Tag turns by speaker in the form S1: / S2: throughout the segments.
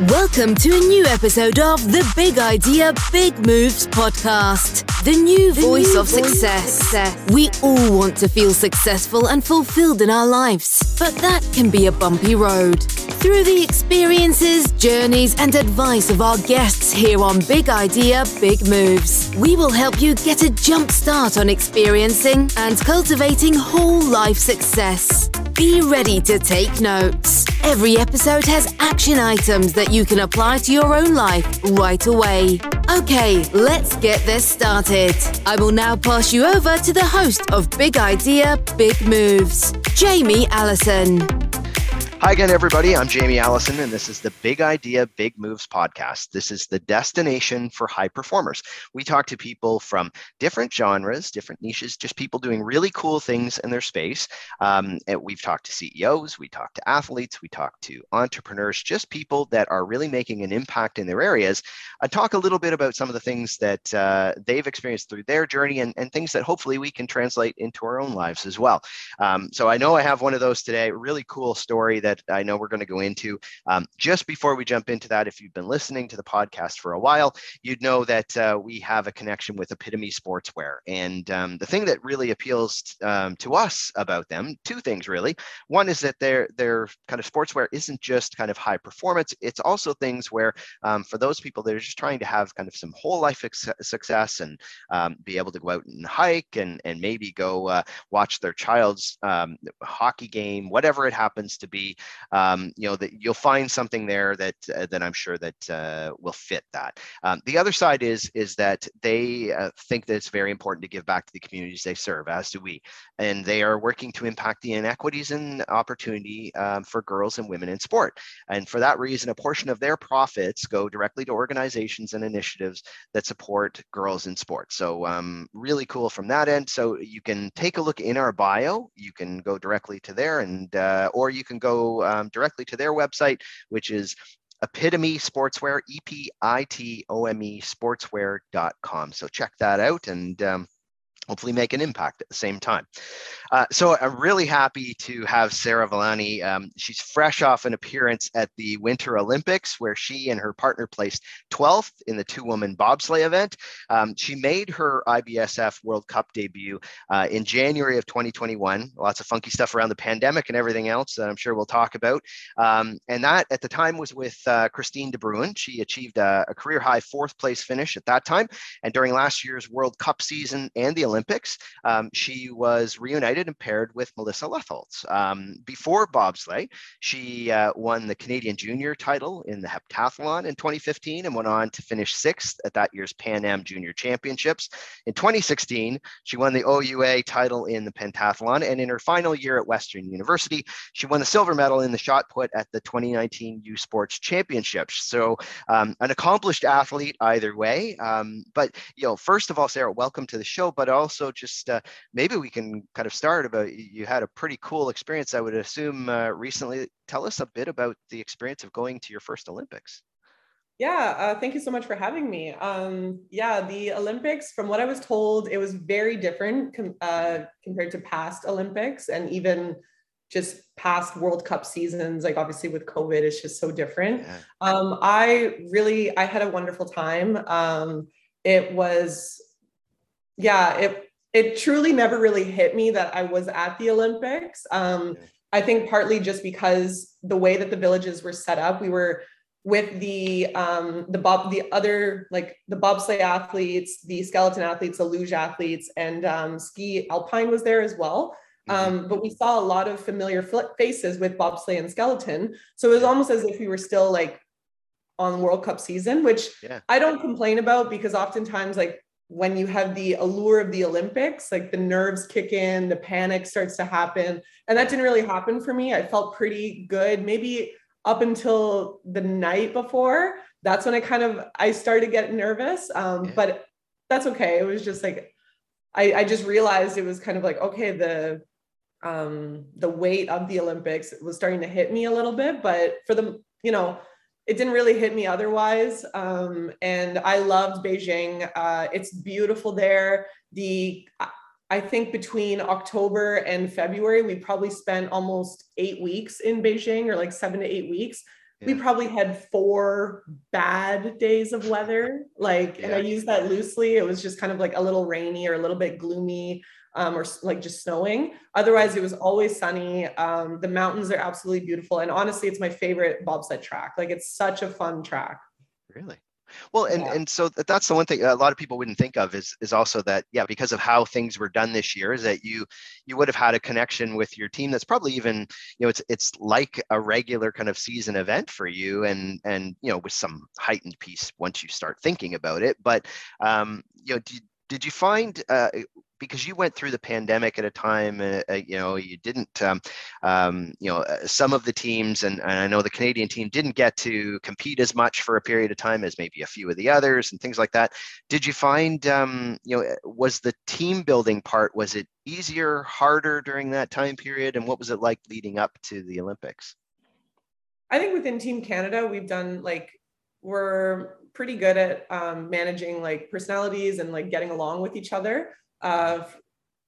S1: Welcome to a new episode of the Big Idea, Big Moves podcast, the new the voice new of voice success. success. We all want to feel successful and fulfilled in our lives, but that can be a bumpy road. Through the experiences, journeys, and advice of our guests here on Big Idea, Big Moves, we will help you get a jump start on experiencing and cultivating whole life success. Be ready to take notes. Every episode has action items that you can apply to your own life right away. Okay, let's get this started. I will now pass you over to the host of Big Idea, Big Moves, Jamie Allison.
S2: Hi again, everybody. I'm Jamie Allison, and this is the Big Idea, Big Moves podcast. This is the destination for high performers. We talk to people from different genres, different niches, just people doing really cool things in their space. Um, we've talked to CEOs, we talk to athletes, we talk to entrepreneurs, just people that are really making an impact in their areas. I talk a little bit about some of the things that uh, they've experienced through their journey and, and things that hopefully we can translate into our own lives as well. Um, so I know I have one of those today, really cool story that that I know we're going to go into. Um, just before we jump into that, if you've been listening to the podcast for a while, you'd know that uh, we have a connection with Epitome Sportswear. And um, the thing that really appeals um, to us about them, two things really. One is that their their kind of sportswear isn't just kind of high performance; it's also things where um, for those people that are just trying to have kind of some whole life success and um, be able to go out and hike and and maybe go uh, watch their child's um, hockey game, whatever it happens to be um, you know that you'll find something there that uh, that I'm sure that uh, will fit that. Um, the other side is is that they uh, think that it's very important to give back to the communities they serve, as do we, and they are working to impact the inequities and opportunity um, for girls and women in sport. And for that reason, a portion of their profits go directly to organizations and initiatives that support girls in sport. So um, really cool from that end. So you can take a look in our bio. You can go directly to there, and uh, or you can go um, directly to their website, which is Epitome Sportswear, E P I T O M E sportswear.com. So check that out and um, hopefully make an impact at the same time. Uh, so I'm really happy to have Sarah Villani. Um, she's fresh off an appearance at the Winter Olympics, where she and her partner placed 12th in the two-woman bobsleigh event. Um, she made her IBSF World Cup debut uh, in January of 2021. Lots of funky stuff around the pandemic and everything else that I'm sure we'll talk about. Um, and that at the time was with uh, Christine de Bruin. She achieved a, a career high fourth place finish at that time. And during last year's World Cup season and the Olympics, um, she was reunited and paired with Melissa Lotholz. Um, before bobsleigh, she uh, won the Canadian Junior title in the heptathlon in 2015 and went on to finish sixth at that year's Pan Am Junior Championships. In 2016, she won the OUA title in the pentathlon, and in her final year at Western University, she won the silver medal in the shot put at the 2019 U Sports Championships. So, um, an accomplished athlete either way. Um, but you know, first of all, Sarah, welcome to the show. But also, just uh, maybe we can kind of start about you had a pretty cool experience. I would assume uh, recently. Tell us a bit about the experience of going to your first Olympics.
S3: Yeah, uh, thank you so much for having me. Um, yeah, the Olympics, from what I was told, it was very different com- uh, compared to past Olympics and even just past World Cup seasons. Like obviously with COVID, it's just so different. Yeah. Um, I really, I had a wonderful time. Um, it was, yeah, it it truly never really hit me that I was at the Olympics. Um, I think partly just because the way that the villages were set up, we were with the um, the bob the other like the bobsleigh athletes, the skeleton athletes, the luge athletes, and um, ski alpine was there as well. Mm-hmm. Um, but we saw a lot of familiar faces with bobsleigh and skeleton, so it was almost as if we were still like on World Cup season, which yeah. I don't complain about because oftentimes like when you have the allure of the Olympics, like the nerves kick in, the panic starts to happen. And that didn't really happen for me. I felt pretty good. Maybe up until the night before, that's when I kind of I started getting nervous. Um, yeah. but that's okay. It was just like I, I just realized it was kind of like, okay, the um the weight of the Olympics was starting to hit me a little bit. But for the, you know, it didn't really hit me otherwise. Um, and I loved Beijing. Uh, it's beautiful there. The I think between October and February, we probably spent almost eight weeks in Beijing, or like seven to eight weeks. yeah. we probably had four bad days of weather. Like, yeah. and I use that loosely. It was just kind of like a little rainy or a little bit gloomy. Um, or like just snowing. Otherwise, it was always sunny. Um, the mountains are absolutely beautiful, and honestly, it's my favorite bobsled track. Like it's such a fun track.
S2: Really? Well, and, yeah. and so that's the one thing a lot of people wouldn't think of is is also that yeah because of how things were done this year is that you you would have had a connection with your team that's probably even you know it's it's like a regular kind of season event for you and and you know with some heightened piece once you start thinking about it but um you know did, did you find uh, because you went through the pandemic at a time, uh, uh, you know, you didn't, um, um, you know, uh, some of the teams, and, and, I know the Canadian team didn't get to compete as much for a period of time as maybe a few of the others and things like that. Did you find, um, you know, was the team building part, was it easier, harder during that time period? And what was it like leading up to the Olympics?
S3: I think within Team Canada, we've done like, we're pretty good at um, managing like personalities and like getting along with each other uh,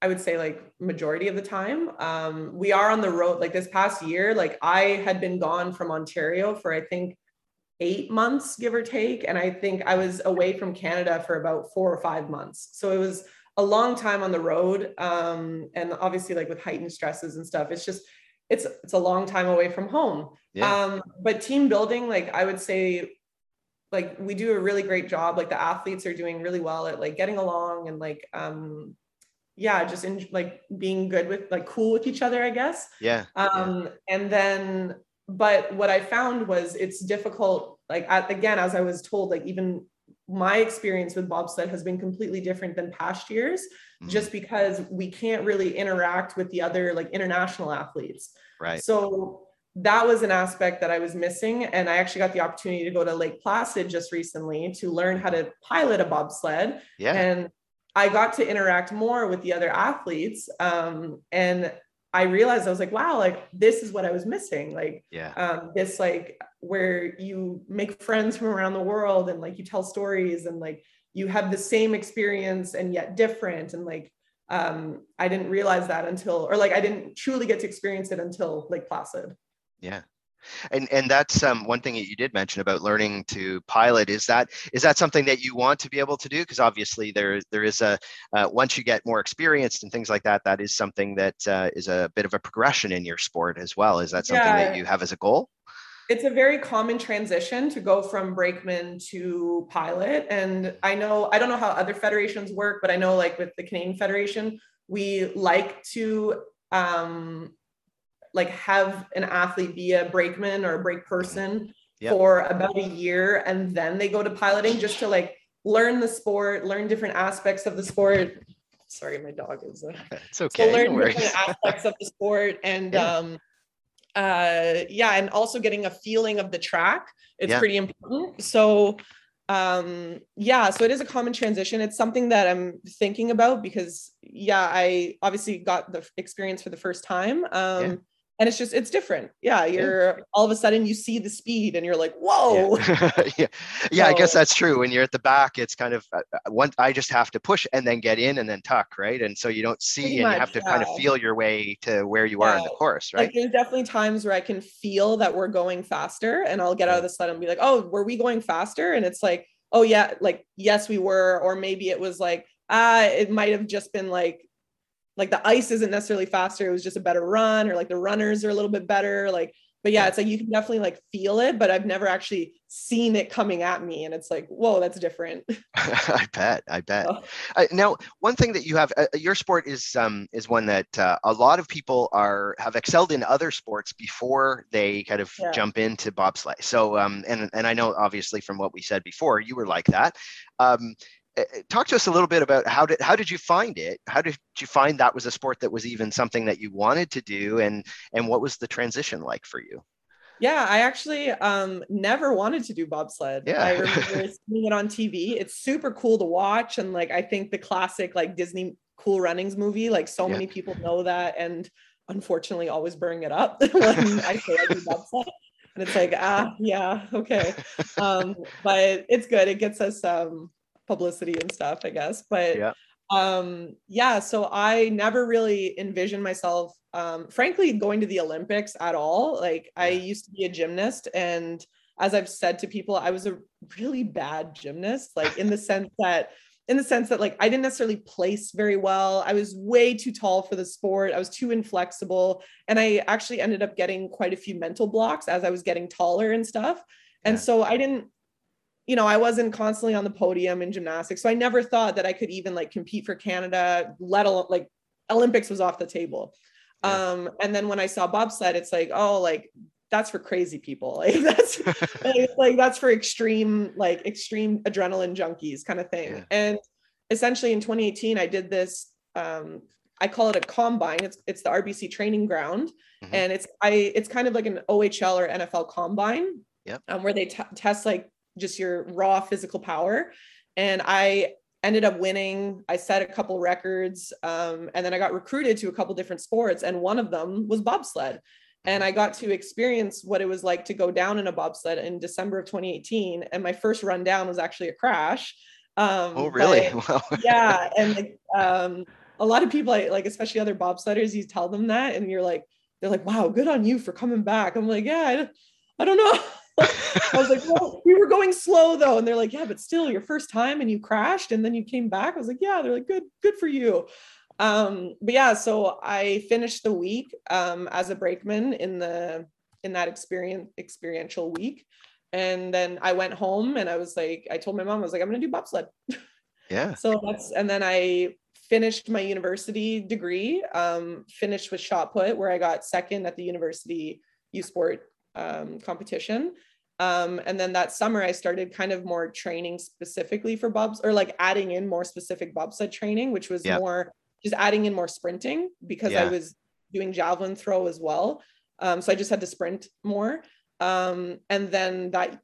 S3: I would say like majority of the time. Um, we are on the road. Like this past year, like I had been gone from Ontario for I think eight months, give or take, and I think I was away from Canada for about four or five months. So it was a long time on the road, um, and obviously like with heightened stresses and stuff, it's just it's it's a long time away from home. Yeah. Um, but team building, like I would say like we do a really great job like the athletes are doing really well at like getting along and like um yeah just in like being good with like cool with each other i guess
S2: yeah
S3: um yeah. and then but what i found was it's difficult like at, again as i was told like even my experience with bobsled has been completely different than past years mm-hmm. just because we can't really interact with the other like international athletes
S2: right
S3: so that was an aspect that I was missing. And I actually got the opportunity to go to Lake Placid just recently to learn how to pilot a bobsled.
S2: Yeah.
S3: And I got to interact more with the other athletes. Um, and I realized I was like, wow, like this is what I was missing. Like,
S2: yeah,
S3: um, this like where you make friends from around the world and like you tell stories and like you have the same experience and yet different. And like, um, I didn't realize that until, or like I didn't truly get to experience it until Lake Placid.
S2: Yeah. And and that's um, one thing that you did mention about learning to pilot. Is that is that something that you want to be able to do? Because obviously there there is a uh, once you get more experienced and things like that, that is something that uh, is a bit of a progression in your sport as well. Is that something yeah. that you have as a goal?
S3: It's a very common transition to go from brakeman to pilot. And I know I don't know how other federations work, but I know like with the Canadian Federation, we like to um, like have an athlete be a brakeman or a brake person yep. for about a year and then they go to piloting just to like learn the sport learn different aspects of the sport sorry my dog is uh,
S2: it's okay
S3: so learn no different aspects of the sport and yeah. um uh yeah and also getting a feeling of the track it's yeah. pretty important so um yeah so it is a common transition it's something that i'm thinking about because yeah i obviously got the experience for the first time um yeah and it's just it's different. Yeah you're yeah. all of a sudden you see the speed and you're like whoa.
S2: Yeah. Yeah, yeah so, i guess that's true. When you're at the back it's kind of uh, uh, one i just have to push and then get in and then tuck right? And so you don't see and much, you have to yeah. kind of feel your way to where you are in the course right?
S3: like there's definitely times where i can feel that we're going faster and i'll get out of the sled and be like oh were we going faster? And it's like oh yeah like yes we were. Or maybe it was like ah it might have just been like like the ice isn't necessarily faster it was just a better run or like the runners are a little bit better like but yeah it's like you can definitely like feel it but i've never actually seen it coming at me and it's like whoa that's different.
S2: I bet i bet. Oh. uh, now one thing that you have uh, your sport is um is one that uh, a lot of people are have excelled in other sports before they kind of yeah. jump into bobsleigh. So um and and i know obviously from what we said before you were like that. Um talk to us a little bit about how did how did you find it? How did you find that was a sport that was even something that you wanted to do? And and what was the transition like for you?
S3: Yeah i actually um never wanted to do bobsled.
S2: Yeah.
S3: I remember seeing it on tv it's super cool to watch. And like i think the classic like disney cool runnings movie like so yeah. many people know that and unfortunately always bring it up when i say i do bobsled. And it's like ah yeah okay. Um but it's good. It gets us um publicity and stuff, I guess. But
S2: yeah.
S3: um, yeah, so I never really envisioned myself, um, frankly, going to the Olympics at all. Like I used to be a gymnast, and as I've said to people, I was a really bad gymnast, like in the sense that in the sense that like I didn't necessarily place very well. I was way too tall for the sport. I was too inflexible. And I actually ended up getting quite a few mental blocks as I was getting taller and stuff. And yeah. so I didn't you know, I wasn't constantly on the podium in gymnastics. So I never thought that I could even like compete for Canada, let alone like Olympics was off the table. Yeah. Um, and then when I saw bobsled, it's like, oh, like that's for crazy people. Like that's like, like, that's for extreme, like extreme adrenaline junkies kind of thing. Yeah. And essentially in 2018, I did this um I call it a combine. It's it's the RBC training ground, mm-hmm. and it's I it's kind of like an OHL or NFL combine,
S2: yep.
S3: um, where they t- test like just your raw physical power. And I ended up winning. I set a couple records, um, and then I got recruited to a couple different sports, and one of them was bobsled. And I got to experience what it was like to go down in a bobsled in December of 2018. And my first run down was actually a crash.
S2: Um, oh, really?
S3: yeah. And like, um, a lot of people, like, especially other bobsledders, you tell them that, and you're like, they're like, wow, good on you for coming back. I'm like, yeah, I, I don't know. I was like, well, we were going slow though. And they're like, yeah, but still your first time and you crashed and then you came back. I was like, yeah, they're like, good, good for you. Um, but yeah, so I finished the week um, as a brakeman in the in that experience experiential week. And then I went home and I was like, I told my mom, I was like, I'm gonna do bobsled.
S2: Yeah.
S3: so that's and then I finished my university degree, um, finished with shot put, where I got second at the university U Sport um, competition. Um, and then that summer, I started kind of more training specifically for bobs or like adding in more specific bobsled training, which was yeah. more just adding in more sprinting because yeah. I was doing javelin throw as well. Um, so I just had to sprint more. Um, and then that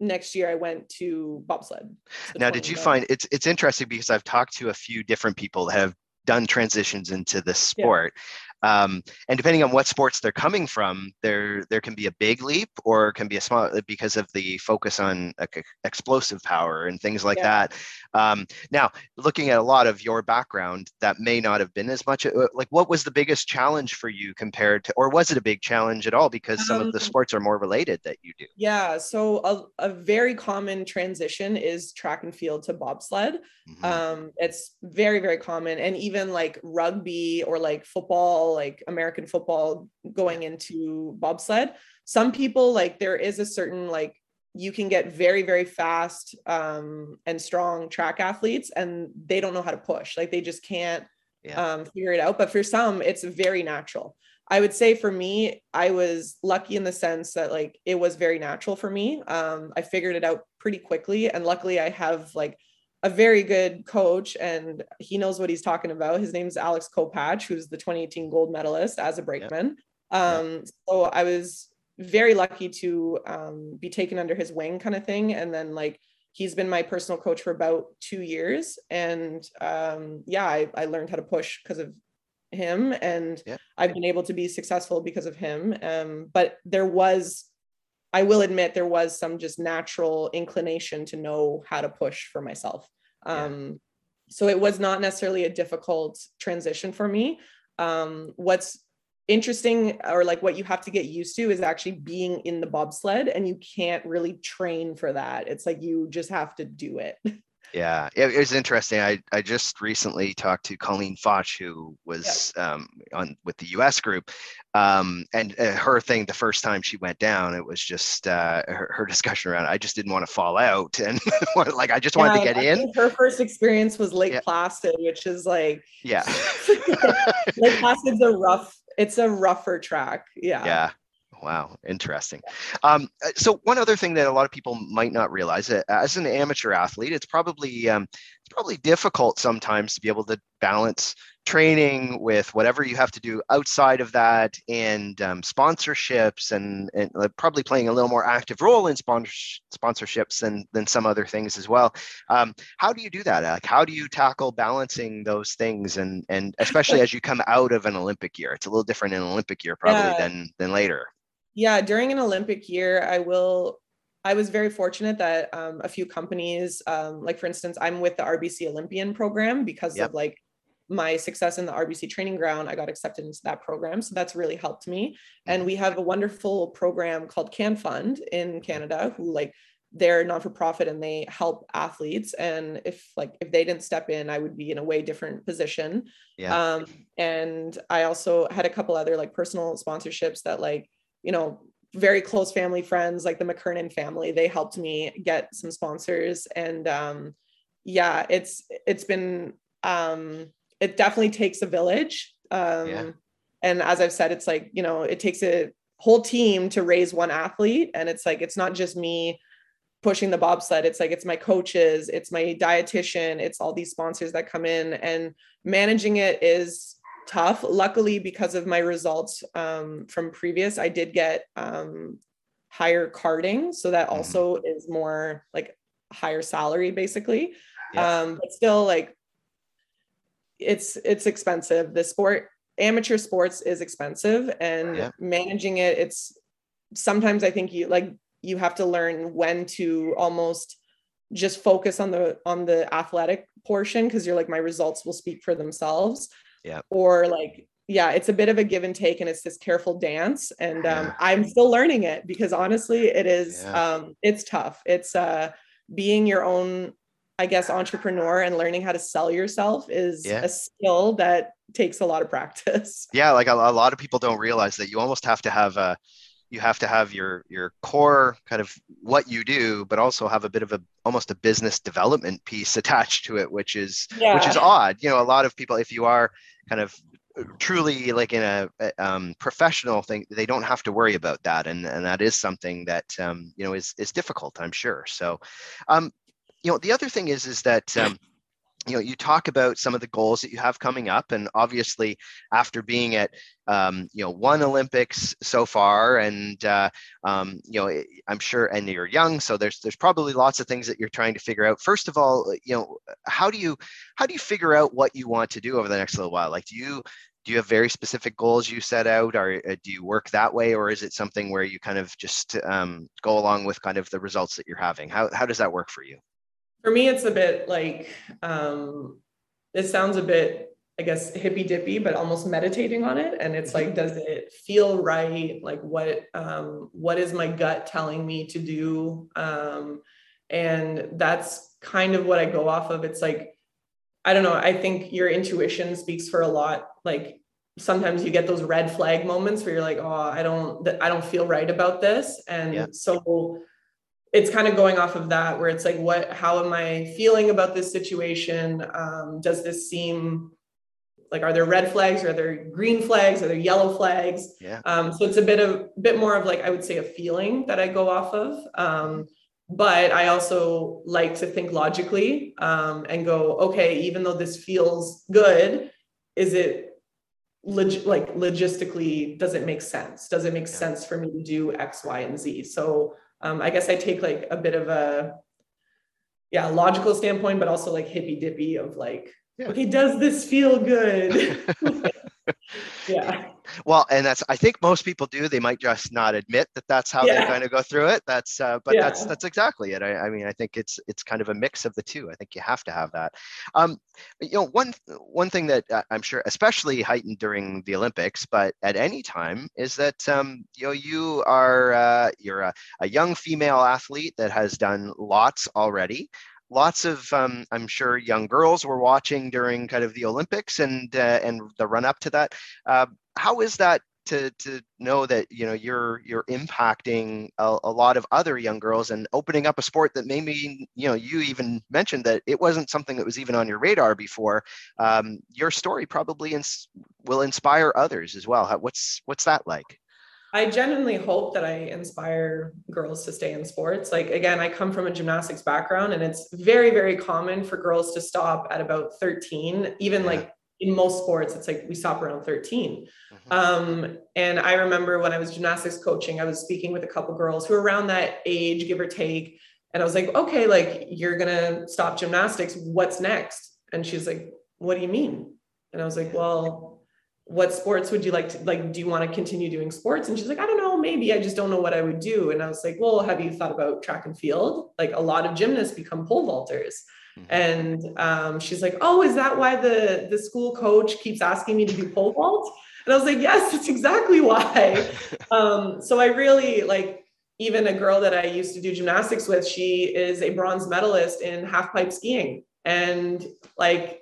S3: next year I went to bobsled.
S2: Now, did you find it's it's interesting because I've talked to a few different people that have done transitions into this sport. Um, and depending on what sports they're coming from, there there can be a big leap or can be a small because of the focus on like, explosive power and things like yeah. that. Um, now, looking at a lot of your background, that may not have been as much. Uh, like, what was the biggest challenge for you compared to, or was it a big challenge at all? Because some um, of the um, sports are more related that you do.
S3: Yeah. So a, a very common transition is track and field to bobsled. Mm-hmm. Um, it's very very common, and even like rugby or like football like American football going into bobsled. Some people like there is a certain like you can get very very fast um, and strong track athletes and they don't know how to push like they just can't yeah. um, figure it out but for some it's very natural i would say for me i was lucky in the sense that like it was very natural for me um, i figured it out pretty quickly and luckily i have like a very good coach and he knows what he's talking about. His name is Alex Kopacz, who's the 2018 gold medalist as a brakeman. Um, so I was very lucky to um, be taken under his wing kind of thing. And then like, he's been my personal coach for about two years. And um, yeah, I, I learned how to push because of him and yeah. I've been able to be successful because of him. Um, but there was I will admit there was some just natural inclination to know how to push for myself. Um, yeah. So it was not necessarily a difficult transition for me. Um, what's interesting or like what you have to get used to is actually being in the bobsled and you can't really train for that. It's like you just have to do it.
S2: Yeah, it, was interesting. I, I just recently talked to Colleen Foch, who was yeah. um, on with the U.S. group, um, and uh, her thing the first time she went down, it was just uh, her, her, discussion around. I just didn't want to fall out, and like I just wanted yeah, to get I in.
S3: her first experience was Lake yeah. Placid, which is like
S2: yeah,
S3: Lake Placid's a rough. It's a rougher track. Yeah.
S2: Yeah. Wow, interesting. Um, uh, so one other thing that a lot of people might not realize, uh, as an amateur athlete, it's probably um, it's probably difficult sometimes to be able to balance training with whatever you have to do outside of that, and um, sponsorships, and, and uh, probably playing a little more active role in sponsor- sponsorships than than some other things as well. Um, how do you do that? Like, how do you tackle balancing those things, and and especially as you come out of an Olympic year, it's a little different in an Olympic year probably yeah. than than later
S3: yeah during an olympic year i will I was very fortunate that um, a few companies, um, like for instance, I'm with the RBC Olympian program because yep. of like my success in the RBC training ground, I got accepted into that program. So that's really helped me. And mm-hmm. we have a wonderful program called Can Fund in Canada who like they're non for profit and they help athletes. And if like if they didn't step in, I would be in a way different position. Yeah. Um, and I also had a couple other like personal sponsorships that like, you know, very close family friends like the McKernan family. They helped me get some sponsors. And um yeah, it's it's been um it definitely takes a village. Um, yeah. And as I've said, it's like, you know, it takes a whole team to raise one athlete. And it's like, it's not just me pushing the bobsled. It's like, it's my coaches, it's my dietitian, it's all these sponsors that come in and managing it is tough. Luckily, because of my results um, from previous, I did get um, higher carding. So that mm-hmm. also mm-hmm. is more like higher salary basically. Yeah. Um, but still like it's it's expensive the sport amateur sports is expensive and yeah. managing it it's sometimes i think you like you have to learn when to almost just focus on the on the athletic portion because you're like my results will speak for themselves
S2: yeah
S3: or like yeah it's a bit of a give and take and it's this careful dance and um, yeah. i'm still learning it because honestly it is yeah. um, it's tough it's uh being your own I guess entrepreneur and learning how to sell yourself is yeah. a skill that takes a lot of practice.
S2: Yeah, like a, a, lot of people don't realize that you almost have to have a you have to have your your core kind of what you do but also have a bit of a almost a business development piece attached to it which is yeah. which is odd you know a lot of people if you are kind of truly like in a, um, professional thing they don't have to worry about that. And, and that is something that um, you know is is difficult i'm sure. So um, you know, the other thing is, is that, um, you know, you talk about some of the goals that you have coming up, and obviously, after being at, um, you know, one Olympics so far, and uh, um, you know, I'm sure, and you're young, so there's there's probably lots of things that you're trying to figure out. First of all, you know, how do you how do you figure out what you want to do over the next little while? Like, do you do you have very specific goals you set out or uh, do you work that way or is it something where you kind of just um, go along with kind of the results that you're having how, how does that work for you
S3: for me it's a bit like um it sounds a bit i guess hippy dippy but almost meditating on it. And it's like mm-hmm. does it feel right? Like what um what is my gut telling me to do? Um and that's kind of what i go off of. It's like i don't know. I think your intuition speaks for a lot. Like sometimes you get those red flag moments where you're like oh i don't i don't feel right about this. And yeah. so it's kind of going off of that where it's like what how am i feeling about this situation? Um, does this seem like are there red flags? Or are there green flags? Are there yellow flags?
S2: Yeah.
S3: um, so it's a bit of bit more of like i would say a feeling that i go off of. Um, but i also like to think logically um, and go okay even though this feels good is it log- like logistically does it make sense? Does it make yeah. sense for me to do x y and z? So um, I guess I take like a bit of a yeah logical standpoint, but also like hippy dippy of like yeah. okay, does this feel good? yeah
S2: well and that's i think most people do they might just not admit that that's how yeah. they kind of go through it that's uh, but yeah. that's that's exactly it I, I, mean i think it's it's kind of a mix of the two i think you have to have that um you know one one thing that uh, i'm sure especially heightened during the olympics but at any time is that um you know you are uh, you're a, a young female athlete that has done lots already lots of um, i'm sure young girls were watching during kind of the olympics and uh, and the run up to that. Uh, how is that to to know that you know you're you're impacting a, a, lot of other young girls and opening up a sport that maybe you know you even mentioned that it wasn't something that was even on your radar before. Um, your story probably ins- will inspire others as well. How, what's what's that like
S3: I genuinely hope that I inspire girls to stay in sports. Like, again, I come from a gymnastics background, and it's very, very common for girls to stop at about 13. Even like in most sports, it's like we stop around 13. Mm-hmm. Um, and I remember when I was gymnastics coaching, I was speaking with a couple girls who were around that age, give or take. And I was like, okay, like you're going to stop gymnastics. What's next? And she's like, what do you mean? And I was like, well, what sports would you like to like do you want to continue doing sports and she's like i don't know maybe I just don't know what I would do. And I was like, well, have you thought about track and field? Like a lot of gymnasts become pole vaulters. Mm-hmm. And um, she's like, oh, is that why the, the school coach keeps asking me to do pole vault? And I was like, yes, that's exactly why. um, so I really like, even a girl that I used to do gymnastics with, she is a bronze medalist in half pipe skiing. And like,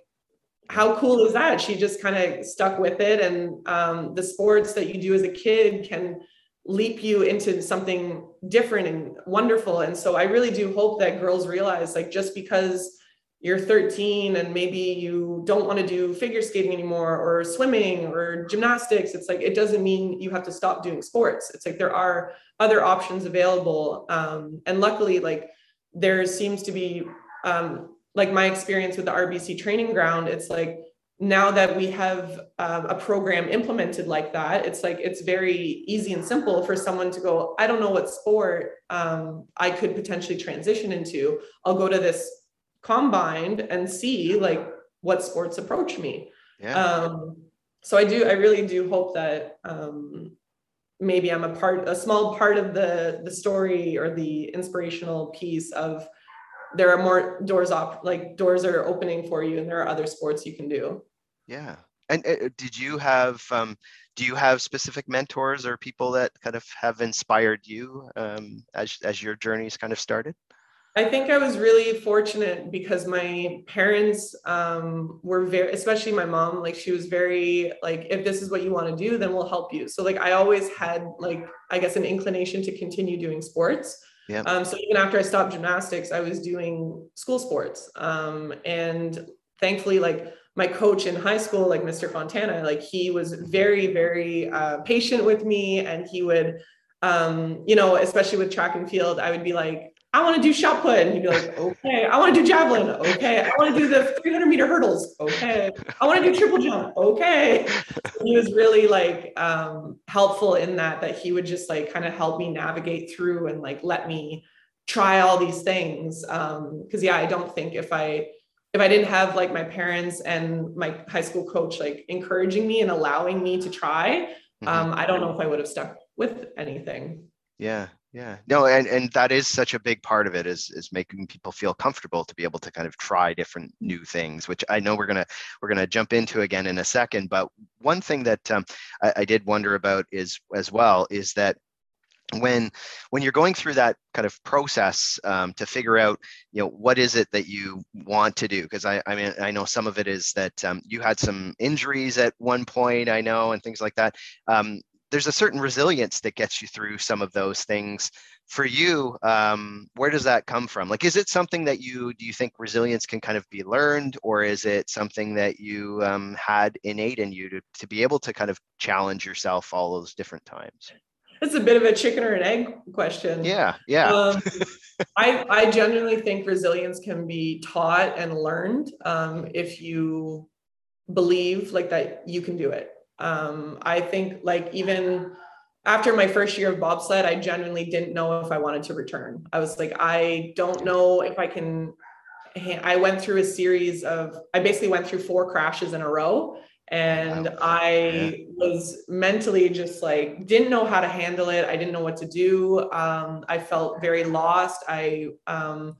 S3: how cool is that? She just kind of stuck with it. And um, the sports that you do as a kid can leap you into something different and wonderful. And so I really do hope that girls realize like, just because you're 13 and maybe you don't want to do figure skating anymore or swimming or gymnastics it's like it doesn't mean you have to stop doing sports it's like there are other options available um, and luckily like there seems to be um, like my experience with the rbc training ground it's like now that we have um, a program implemented like that it's like it's very easy and simple for someone to go i don't know what sport um, i could potentially transition into i'll go to this combined and see like what sports approach me. Yeah. Um, so I do, I really do hope that um, maybe I'm a part, a small part of the the story or the inspirational piece of there are more doors up, like doors are opening for you, and there are other sports you can do.
S2: Yeah. And uh, did you have um, do you have specific mentors or people that kind of have inspired you um, as as your journeys kind of started?
S3: I think I was really fortunate because my parents um, were very, especially my mom, like she was very like, if this is what you want to do, then we'll help you. So like I always had like, I guess an inclination to continue doing sports. Um, so even after I stopped gymnastics, I was doing school sports. Um, and thankfully, like my coach in high school, like Mr. Fontana, like he was very, very uh, patient with me, and he would, um, you know, especially with track and field, I would be like, I want to do shot put. And he'd be like, okay. I want to do javelin. Okay. I want to do the 300 meter hurdles. Okay. I want to do triple jump. Okay. he was really like um, helpful in that, that he would just like kind of help me navigate through and like let me try all these things. Um, Cause yeah, I don't think if I, if I didn't have like my parents and my high school coach like encouraging me and allowing me to try, mm-hmm. um, I don't know if I would have stuck with anything.
S2: Yeah, yeah. No and and that is such a big part of it is is making people feel comfortable to be able to kind of try different new things which i know we're gonna we're gonna jump into again in a second but one thing that um, I, I did wonder about is as well is that when when you're going through that kind of process um, to figure out you know what is it that you want to do? Because I, I mean i know some of it is that um, you had some injuries at one point i know and things like that. Um, there's a certain resilience that gets you through some of those things. For you um, where does that come from? Like is it something that you do you think resilience can kind of be learned or is it something that you um, had innate in you to, to be able to kind of challenge yourself all those different times?
S3: It's a bit of a chicken or an egg question.
S2: Yeah yeah. Um,
S3: I, I genuinely think resilience can be taught and learned um, if you believe like that you can do it um, I think like even after my first year of bobsled, I genuinely didn't know if I wanted to return. I was like, I don't know if I can. I went through a series of, I basically went through four crashes in a row. And wow. I was mentally just like, didn't know how to handle it. I didn't know what to do. Um, I felt very lost. I, um,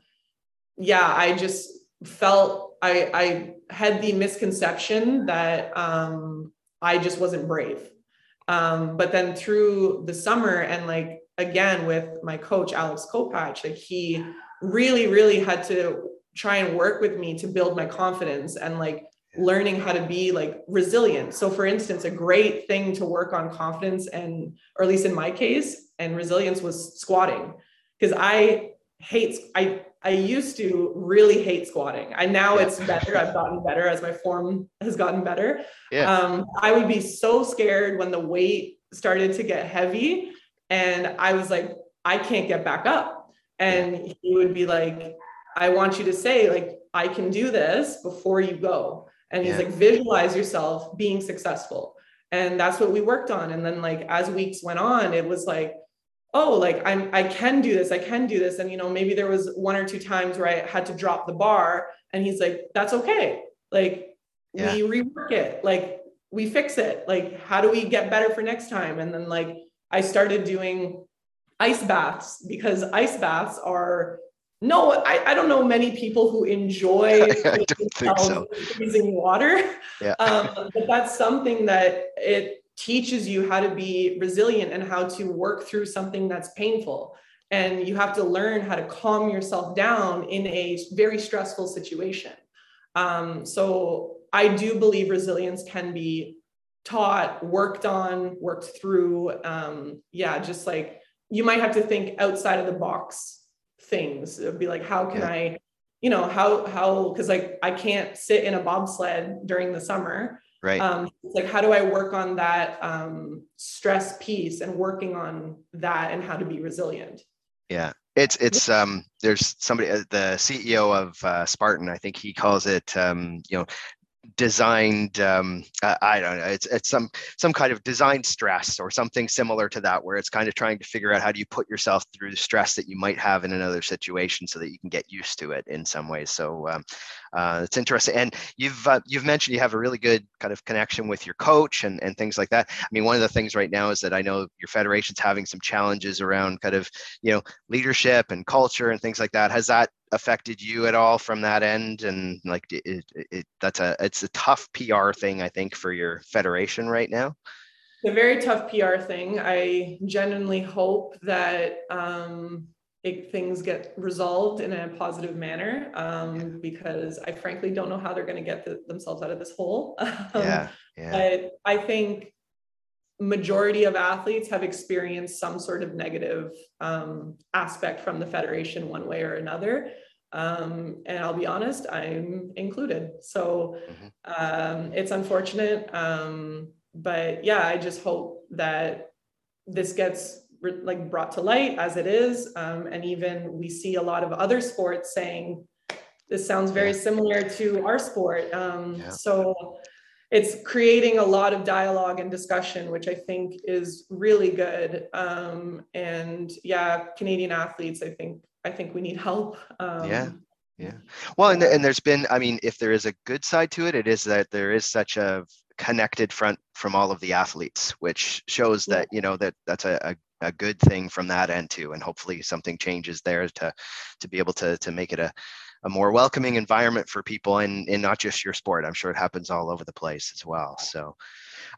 S3: yeah, I just felt, I, I had the misconception that um, I just wasn't brave. Um, but then through the summer and like again with my coach Alex Kopacz, like he really, really had to try and work with me to build my confidence and like learning how to be like resilient. So for instance, a great thing to work on confidence and or at least in my case and resilience was squatting because I hate I I used to really hate squatting. I now yeah. it's better. I've gotten better as my form has gotten better. Yeah. Um, I would be so scared when the weight started to get heavy, and I was like, I can't get back up. And he would be like, I want you to say like, I can do this before you go. And he's yeah. like, visualize yourself being successful. And that's what we worked on. And then like as weeks went on, it was like oh like i'm i can do this i can do this and you know maybe there was one or two times where i had to drop the bar and he's like that's okay like yeah. we rework it like we fix it like how do we get better for next time and then like I started doing ice baths because ice baths are no, I, I don't know many people who enjoy
S2: I don't think so.
S3: freezing water.
S2: Yeah.
S3: Um, but that's something that it teaches you how to be resilient and how to work through something that's painful. And you have to learn how to calm yourself down in a very stressful situation. Um, so I do believe resilience can be taught, worked on, worked through. Um, yeah, just like you might have to think outside of the box things. It would be like, how can yeah. I, you know, how how because like I can't sit in a bobsled during the summer.
S2: Right.
S3: Um, like how do I work on that um, stress piece and working on that and how to be resilient.
S2: Yeah, it's it's um there's somebody uh, the CEO of uh, Spartan I think he calls it um you know designed um, i don't know it's, it's some some kind of design stress or something similar to that where it's kind of trying to figure out how do you put yourself through the stress that you might have in another situation so that you can get used to it in some ways. So um, uh, it's interesting. And you've uh, you've mentioned you have a really good kind of connection with your coach and, and things like that. I mean one of the things right now is that i know your federation's having some challenges around kind of you know leadership and culture and things like that. Has that affected you at all from that end and like it, it, that's a it's a tough pr thing i think for your federation right now
S3: a very tough pr thing i genuinely hope that um, it, things get resolved in a positive manner um, yeah. because i frankly don't know how they're going to get the, themselves out of this hole um,
S2: yeah, yeah.
S3: but i think majority of athletes have experienced some sort of negative um, aspect from the federation one way or another. Um, and i'll be honest i'm included. So mm-hmm. um, it's unfortunate um, but yeah i just hope that this gets re- like brought to light as it is. Um, and even we see a lot of other sports saying this sounds very similar to our sport. Um, yeah. so it's creating a lot of dialogue and discussion, which I think is really good. Um, and yeah, Canadian athletes, I think I think we need help. Um,
S2: yeah. Yeah. Well, and, and there's been, I mean, if there is a good side to it, it is that there is such a connected front from all of the athletes, which shows that, you know, that that's a, a, a good thing from that end too. And hopefully something changes there to, to be able to, to make it a, a more welcoming environment for people and, in not just your sport. I'm sure it happens all over the place as well. So,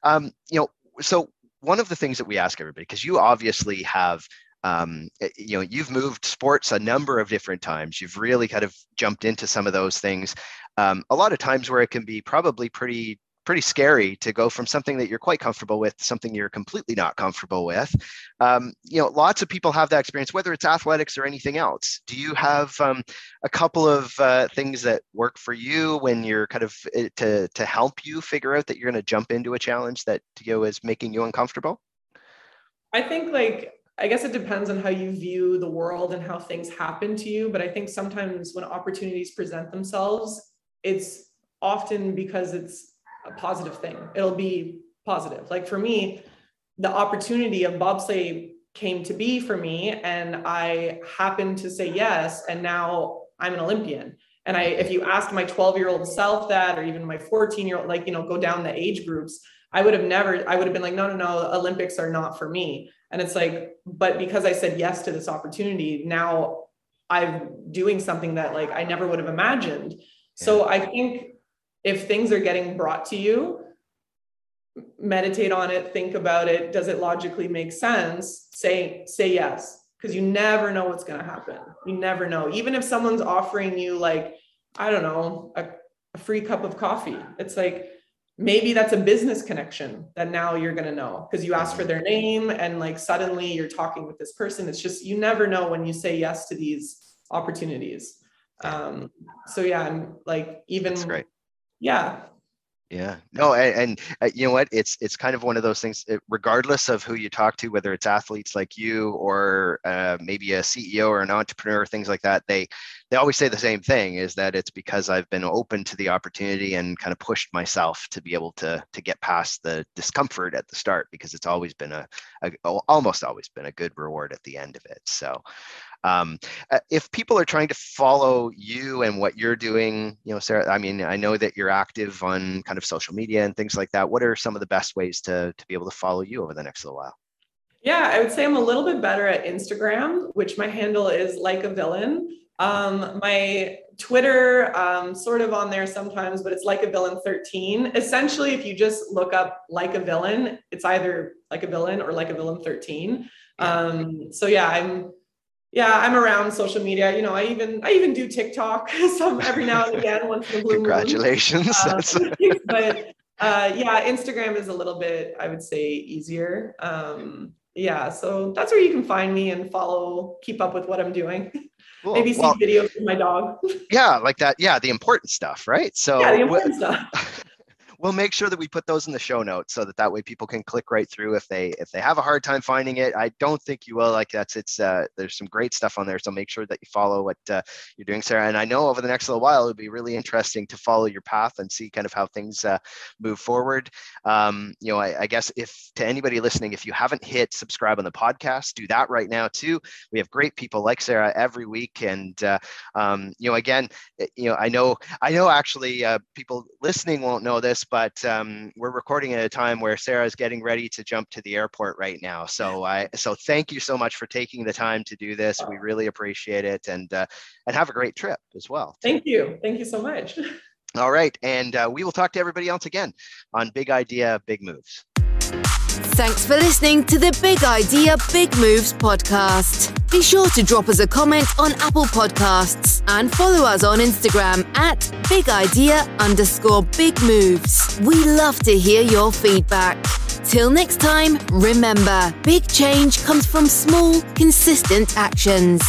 S2: um, you know, so one of the things that we ask everybody, because you obviously have um, eh, you know you've moved sports a number of different times you've really kind of jumped into some of those things um, a lot of times where it can be probably pretty pretty scary to go from something that you're quite comfortable with to something you're completely not comfortable with. Um, you know, lots of people have that experience, whether it's athletics or anything else. Do you have um, a couple of uh, things that work for you when you're kind of uh, to to help you figure out that you're going to jump into a challenge that you know is making you uncomfortable?
S3: I think like I guess it depends on how you view the world and how things happen to you. But I think sometimes when opportunities present themselves, it's often because it's a positive thing. It'll be positive. Like for me, the opportunity of bobsleigh came to be for me, and I happened to say yes, and now I'm an Olympian. And I, if you asked my 12 year old self that, or even my 14 year old, like, you know, go down the age groups, I would have never, I would have been like, no, no, no, Olympics are not for me. And it's like, but because I said yes to this opportunity, now I'm doing something that like I never would have imagined. So I think if things are getting brought to you, meditate on it, think about it. Does it logically make sense? Say, say yes. Because you never know what's going to happen. You never know. Even if someone's offering you, like, I don't know, a, a free cup of coffee, it's like, maybe that's a business connection that now you're going to know because you ask for their name and like suddenly you're talking with this person it's just you never know when you say yes to these opportunities um so yeah i'm like even yeah.
S2: Yeah. No and, and uh, you know what? It's it's kind of one of those things it, regardless of who you talk to whether it's athletes like you or uh, maybe a ceo or an entrepreneur things like that they they always say the same thing is that it's because i've been open to the opportunity and kind of pushed myself to be able to to get past the discomfort at the start because it's always been a, a almost always been a good reward at the end of it. So um, uh, if people are trying to follow you and what you're doing, you know, Sarah, I mean, I know that you're active on kind of social media and things like that. What are some of the best ways to, to be able to follow you over the next little while?
S3: Yeah, I would say I'm a little bit better at Instagram, which my handle is like a villain. Um, my Twitter, um, sort of on there sometimes, but it's like a villain 13. Essentially, if you just look up like a villain, it's either like a villain or like a villain 13. Um, so yeah, I'm yeah, I'm around social media. You know, I even I even do TikTok some every now and again once in a blue
S2: Congratulations.
S3: Uh, but uh, yeah, Instagram is a little bit, I would say, easier. Um, yeah, so that's where you can find me and follow, keep up with what I'm doing. Cool. Maybe see well, videos of my dog.
S2: yeah, like that. Yeah, the important stuff, right? So
S3: yeah, the important stuff
S2: we'll make sure that we put those in the show notes so that that way people can click right through if they if they have a hard time finding it. I don't think you will like that's it's uh, there's some great stuff on there so make sure that you follow what uh, you're doing sarah. And i know over the next little while it'll be really interesting to follow your path and see kind of how things uh, move forward. Um, you know I, I guess if to anybody listening if you haven't hit subscribe on the podcast do that right now too. We have great people like sarah every week and uh, um, you know again eh, you know i know i know actually uh, people listening won't know this but um, we're recording at a time where Sarah is getting ready to jump to the airport right now. So I so thank you so much for taking the time to do this. We really appreciate it, and uh, and have a great trip as well.
S3: Thank you, thank you so much.
S2: All right, and uh, we will talk to everybody else again on Big Idea, Big Moves.
S1: Thanks for listening to the Big Idea Big Moves podcast. Be sure to drop us a comment on Apple Podcasts and follow us on Instagram at Big Idea underscore Big Moves. We love to hear your feedback. Till next time, remember, big change comes from small, consistent actions.